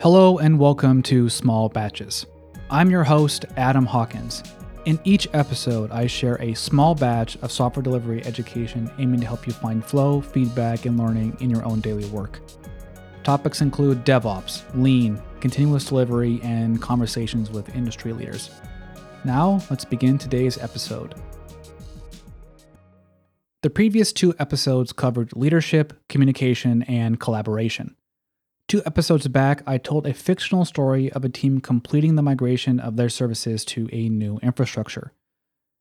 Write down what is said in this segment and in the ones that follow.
Hello and welcome to Small Batches. I'm your host, Adam Hawkins. In each episode, I share a small batch of software delivery education aiming to help you find flow, feedback, and learning in your own daily work. Topics include DevOps, Lean, continuous delivery, and conversations with industry leaders. Now, let's begin today's episode. The previous two episodes covered leadership, communication, and collaboration. Two episodes back, I told a fictional story of a team completing the migration of their services to a new infrastructure.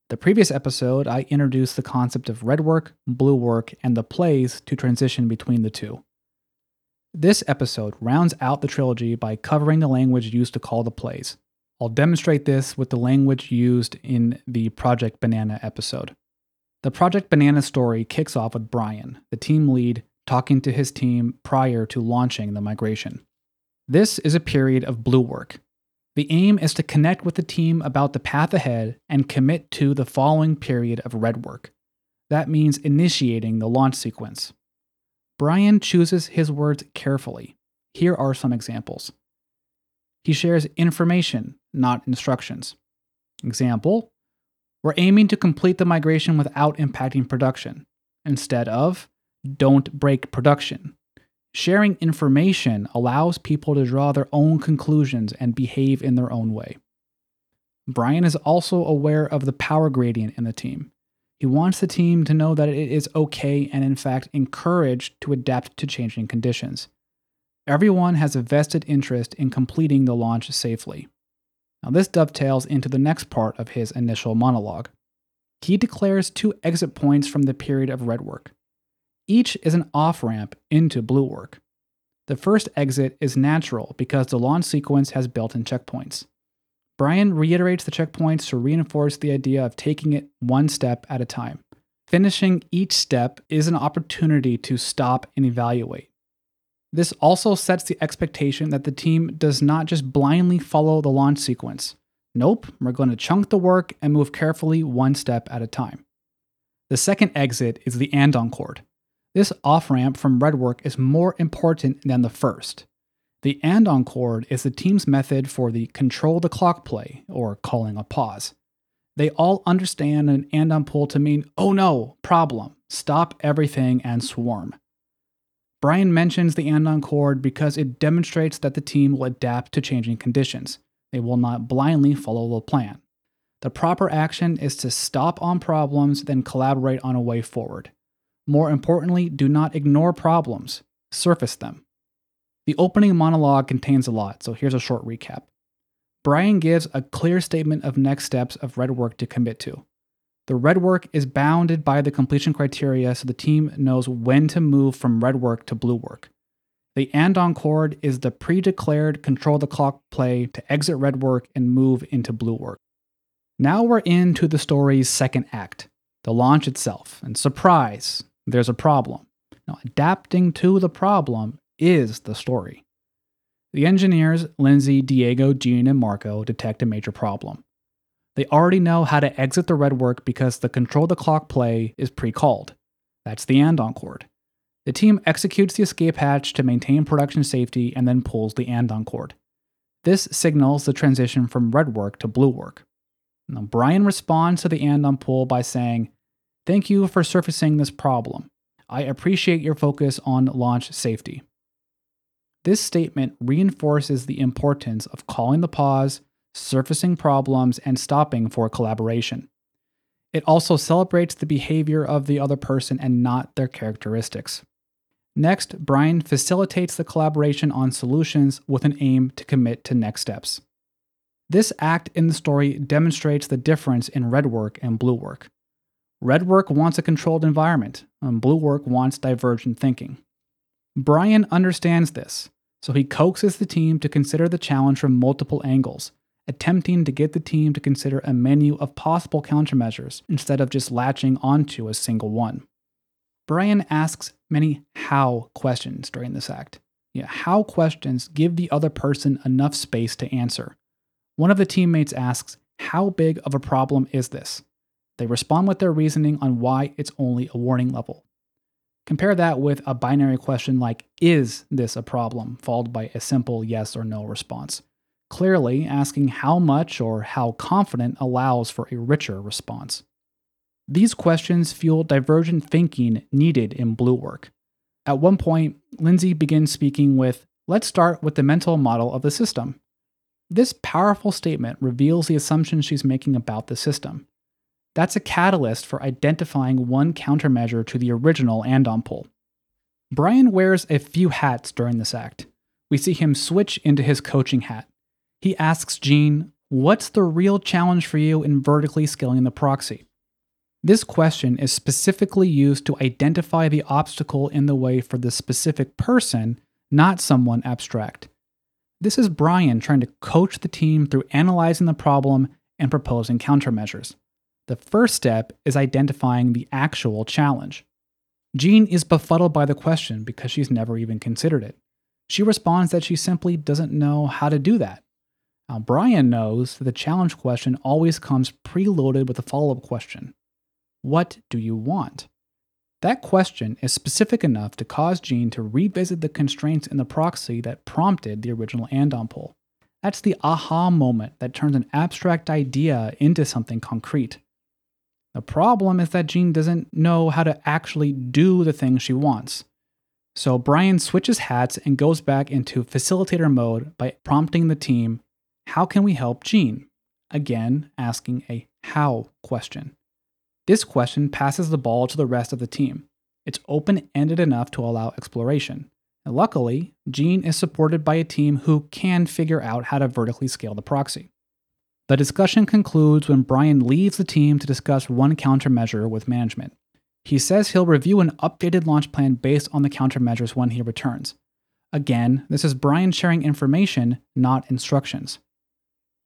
The previous episode, I introduced the concept of red work, blue work, and the plays to transition between the two. This episode rounds out the trilogy by covering the language used to call the plays. I'll demonstrate this with the language used in the Project Banana episode. The Project Banana story kicks off with Brian, the team lead, talking to his team prior to launching the migration. This is a period of blue work. The aim is to connect with the team about the path ahead and commit to the following period of red work. That means initiating the launch sequence. Brian chooses his words carefully. Here are some examples. He shares information, not instructions. Example We're aiming to complete the migration without impacting production, instead of don't break production. Sharing information allows people to draw their own conclusions and behave in their own way. Brian is also aware of the power gradient in the team. He wants the team to know that it is okay and, in fact, encouraged to adapt to changing conditions. Everyone has a vested interest in completing the launch safely. Now, this dovetails into the next part of his initial monologue. He declares two exit points from the period of red work. Each is an off ramp into blue work. The first exit is natural because the launch sequence has built in checkpoints. Brian reiterates the checkpoints to reinforce the idea of taking it one step at a time. Finishing each step is an opportunity to stop and evaluate. This also sets the expectation that the team does not just blindly follow the launch sequence. Nope, we're going to chunk the work and move carefully one step at a time. The second exit is the andon cord. This off ramp from Redwork is more important than the first. The andon cord is the team's method for the control the clock play, or calling a pause. They all understand an andon pull to mean, oh no, problem, stop everything and swarm. Brian mentions the andon cord because it demonstrates that the team will adapt to changing conditions. They will not blindly follow the plan. The proper action is to stop on problems, then collaborate on a way forward. More importantly, do not ignore problems, surface them. The opening monologue contains a lot, so here's a short recap. Brian gives a clear statement of next steps of red work to commit to. The red work is bounded by the completion criteria so the team knows when to move from red work to blue work. The andon cord is the pre declared control the clock play to exit red work and move into blue work. Now we're into the story's second act, the launch itself. And surprise, there's a problem. Now, adapting to the problem is the story. The engineers, Lindsay, Diego, Jean, and Marco, detect a major problem. They already know how to exit the red work because the control the clock play is pre called. That's the andon cord. The team executes the escape hatch to maintain production safety and then pulls the andon cord. This signals the transition from red work to blue work. Now, Brian responds to the andon pull by saying, Thank you for surfacing this problem. I appreciate your focus on launch safety. This statement reinforces the importance of calling the pause, surfacing problems, and stopping for collaboration. It also celebrates the behavior of the other person and not their characteristics. Next, Brian facilitates the collaboration on solutions with an aim to commit to next steps. This act in the story demonstrates the difference in red work and blue work. Red work wants a controlled environment, and blue work wants divergent thinking. Brian understands this, so he coaxes the team to consider the challenge from multiple angles, attempting to get the team to consider a menu of possible countermeasures instead of just latching onto a single one. Brian asks many how questions during this act. Yeah, how questions give the other person enough space to answer. One of the teammates asks, How big of a problem is this? They respond with their reasoning on why it's only a warning level. Compare that with a binary question like, Is this a problem? followed by a simple yes or no response. Clearly, asking how much or how confident allows for a richer response. These questions fuel divergent thinking needed in Blue work. At one point, Lindsay begins speaking with, Let's start with the mental model of the system. This powerful statement reveals the assumptions she's making about the system. That's a catalyst for identifying one countermeasure to the original andon pull. Brian wears a few hats during this act. We see him switch into his coaching hat. He asks Jean, What's the real challenge for you in vertically scaling the proxy? This question is specifically used to identify the obstacle in the way for the specific person, not someone abstract. This is Brian trying to coach the team through analyzing the problem and proposing countermeasures. The first step is identifying the actual challenge. Jean is befuddled by the question because she's never even considered it. She responds that she simply doesn't know how to do that. Now, Brian knows that the challenge question always comes preloaded with a follow up question What do you want? That question is specific enough to cause Jean to revisit the constraints in the proxy that prompted the original andon pull. That's the aha moment that turns an abstract idea into something concrete. The problem is that Jean doesn't know how to actually do the thing she wants. So Brian switches hats and goes back into facilitator mode by prompting the team, How can we help Jean? Again, asking a how question. This question passes the ball to the rest of the team. It's open ended enough to allow exploration. Luckily, Jean is supported by a team who can figure out how to vertically scale the proxy. The discussion concludes when Brian leaves the team to discuss one countermeasure with management. He says he'll review an updated launch plan based on the countermeasures when he returns. Again, this is Brian sharing information, not instructions.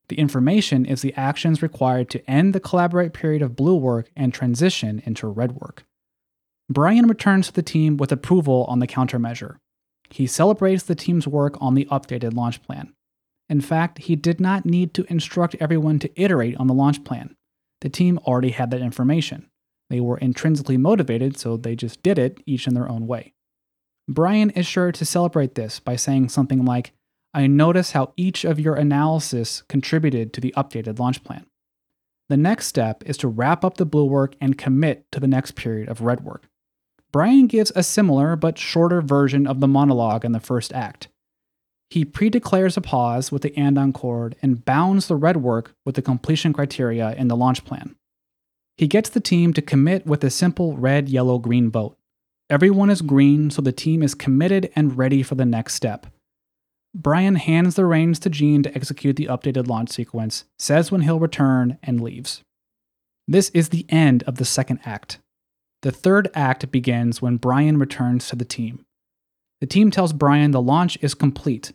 The information is the actions required to end the collaborate period of blue work and transition into red work. Brian returns to the team with approval on the countermeasure. He celebrates the team's work on the updated launch plan. In fact, he did not need to instruct everyone to iterate on the launch plan. The team already had that information. They were intrinsically motivated, so they just did it, each in their own way. Brian is sure to celebrate this by saying something like, I notice how each of your analysis contributed to the updated launch plan. The next step is to wrap up the blue work and commit to the next period of red work. Brian gives a similar but shorter version of the monologue in the first act. He pre-declares a pause with the andon cord and bounds the red work with the completion criteria in the launch plan. He gets the team to commit with a simple red, yellow, green vote. Everyone is green, so the team is committed and ready for the next step. Brian hands the reins to Jean to execute the updated launch sequence, says when he'll return, and leaves. This is the end of the second act. The third act begins when Brian returns to the team. The team tells Brian the launch is complete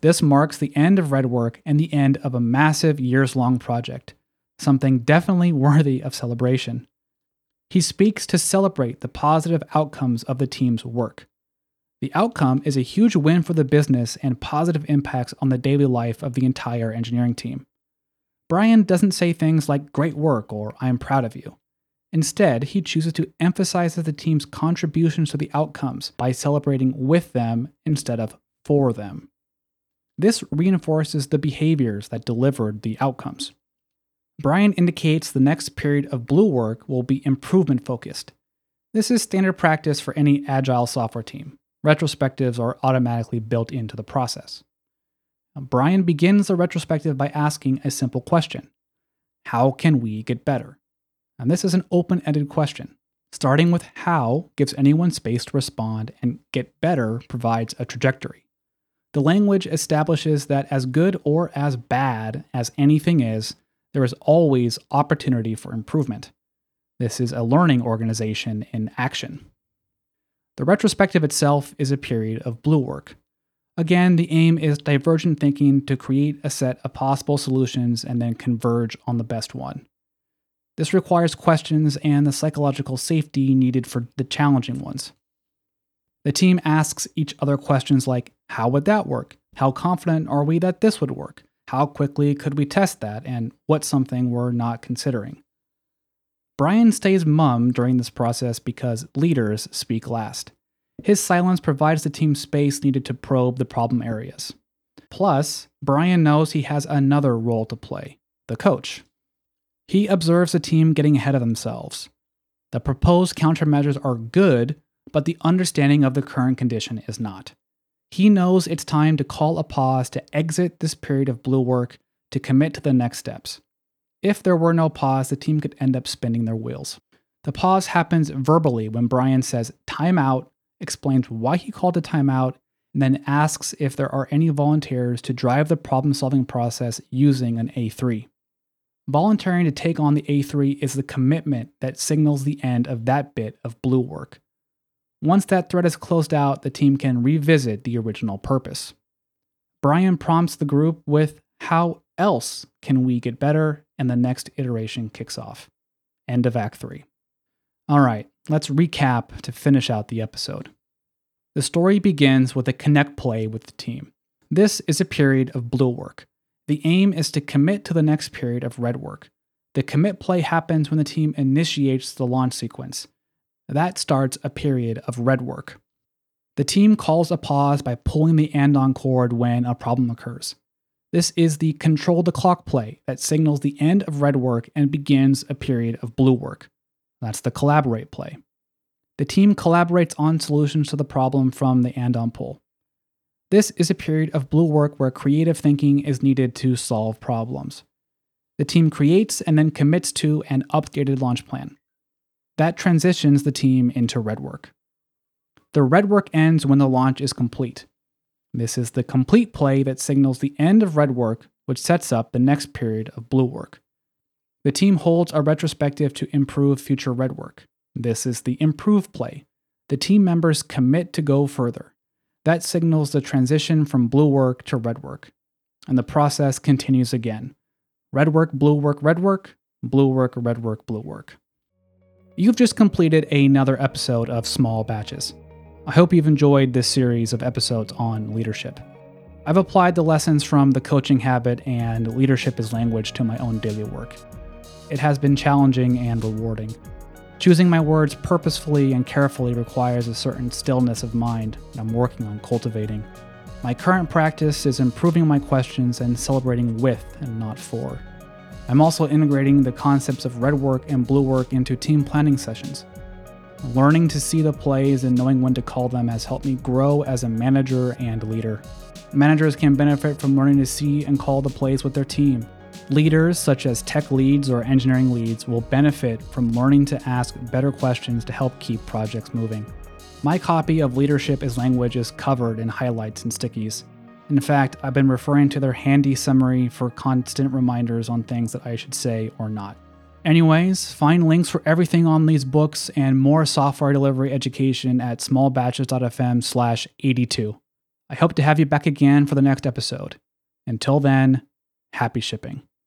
this marks the end of Red Work and the end of a massive years long project, something definitely worthy of celebration. He speaks to celebrate the positive outcomes of the team's work. The outcome is a huge win for the business and positive impacts on the daily life of the entire engineering team. Brian doesn't say things like great work or I am proud of you. Instead, he chooses to emphasize the team's contributions to the outcomes by celebrating with them instead of for them. This reinforces the behaviors that delivered the outcomes. Brian indicates the next period of blue work will be improvement focused. This is standard practice for any agile software team. Retrospectives are automatically built into the process. Brian begins the retrospective by asking a simple question How can we get better? And this is an open ended question. Starting with how gives anyone space to respond, and get better provides a trajectory. The language establishes that as good or as bad as anything is, there is always opportunity for improvement. This is a learning organization in action. The retrospective itself is a period of blue work. Again, the aim is divergent thinking to create a set of possible solutions and then converge on the best one. This requires questions and the psychological safety needed for the challenging ones. The team asks each other questions like How would that work? How confident are we that this would work? How quickly could we test that? And what's something we're not considering? Brian stays mum during this process because leaders speak last. His silence provides the team space needed to probe the problem areas. Plus, Brian knows he has another role to play the coach. He observes the team getting ahead of themselves. The proposed countermeasures are good, but the understanding of the current condition is not. He knows it's time to call a pause to exit this period of blue work to commit to the next steps. If there were no pause, the team could end up spinning their wheels. The pause happens verbally when Brian says timeout, explains why he called a timeout, and then asks if there are any volunteers to drive the problem solving process using an A3. Volunteering to take on the A3 is the commitment that signals the end of that bit of blue work. Once that thread is closed out, the team can revisit the original purpose. Brian prompts the group with how else can we get better? And the next iteration kicks off. End of Act 3. All right, let's recap to finish out the episode. The story begins with a connect play with the team. This is a period of blue work. The aim is to commit to the next period of red work. The commit play happens when the team initiates the launch sequence. That starts a period of red work. The team calls a pause by pulling the andon cord when a problem occurs. This is the control the clock play that signals the end of red work and begins a period of blue work. That's the collaborate play. The team collaborates on solutions to the problem from the andon pull. This is a period of blue work where creative thinking is needed to solve problems. The team creates and then commits to an updated launch plan. That transitions the team into red work. The red work ends when the launch is complete. This is the complete play that signals the end of red work, which sets up the next period of blue work. The team holds a retrospective to improve future red work. This is the improve play. The team members commit to go further. That signals the transition from blue work to red work. And the process continues again. Red work, blue work, red work, blue work, red work, blue work. You've just completed another episode of Small Batches. I hope you've enjoyed this series of episodes on leadership. I've applied the lessons from the coaching habit and leadership is language to my own daily work. It has been challenging and rewarding. Choosing my words purposefully and carefully requires a certain stillness of mind that I'm working on cultivating. My current practice is improving my questions and celebrating with and not for. I'm also integrating the concepts of red work and blue work into team planning sessions. Learning to see the plays and knowing when to call them has helped me grow as a manager and leader. Managers can benefit from learning to see and call the plays with their team. Leaders, such as tech leads or engineering leads, will benefit from learning to ask better questions to help keep projects moving. My copy of Leadership Is Language is covered in highlights and stickies. In fact, I've been referring to their handy summary for constant reminders on things that I should say or not. Anyways, find links for everything on these books and more software delivery education at smallbatches.fm slash 82. I hope to have you back again for the next episode. Until then, happy shipping.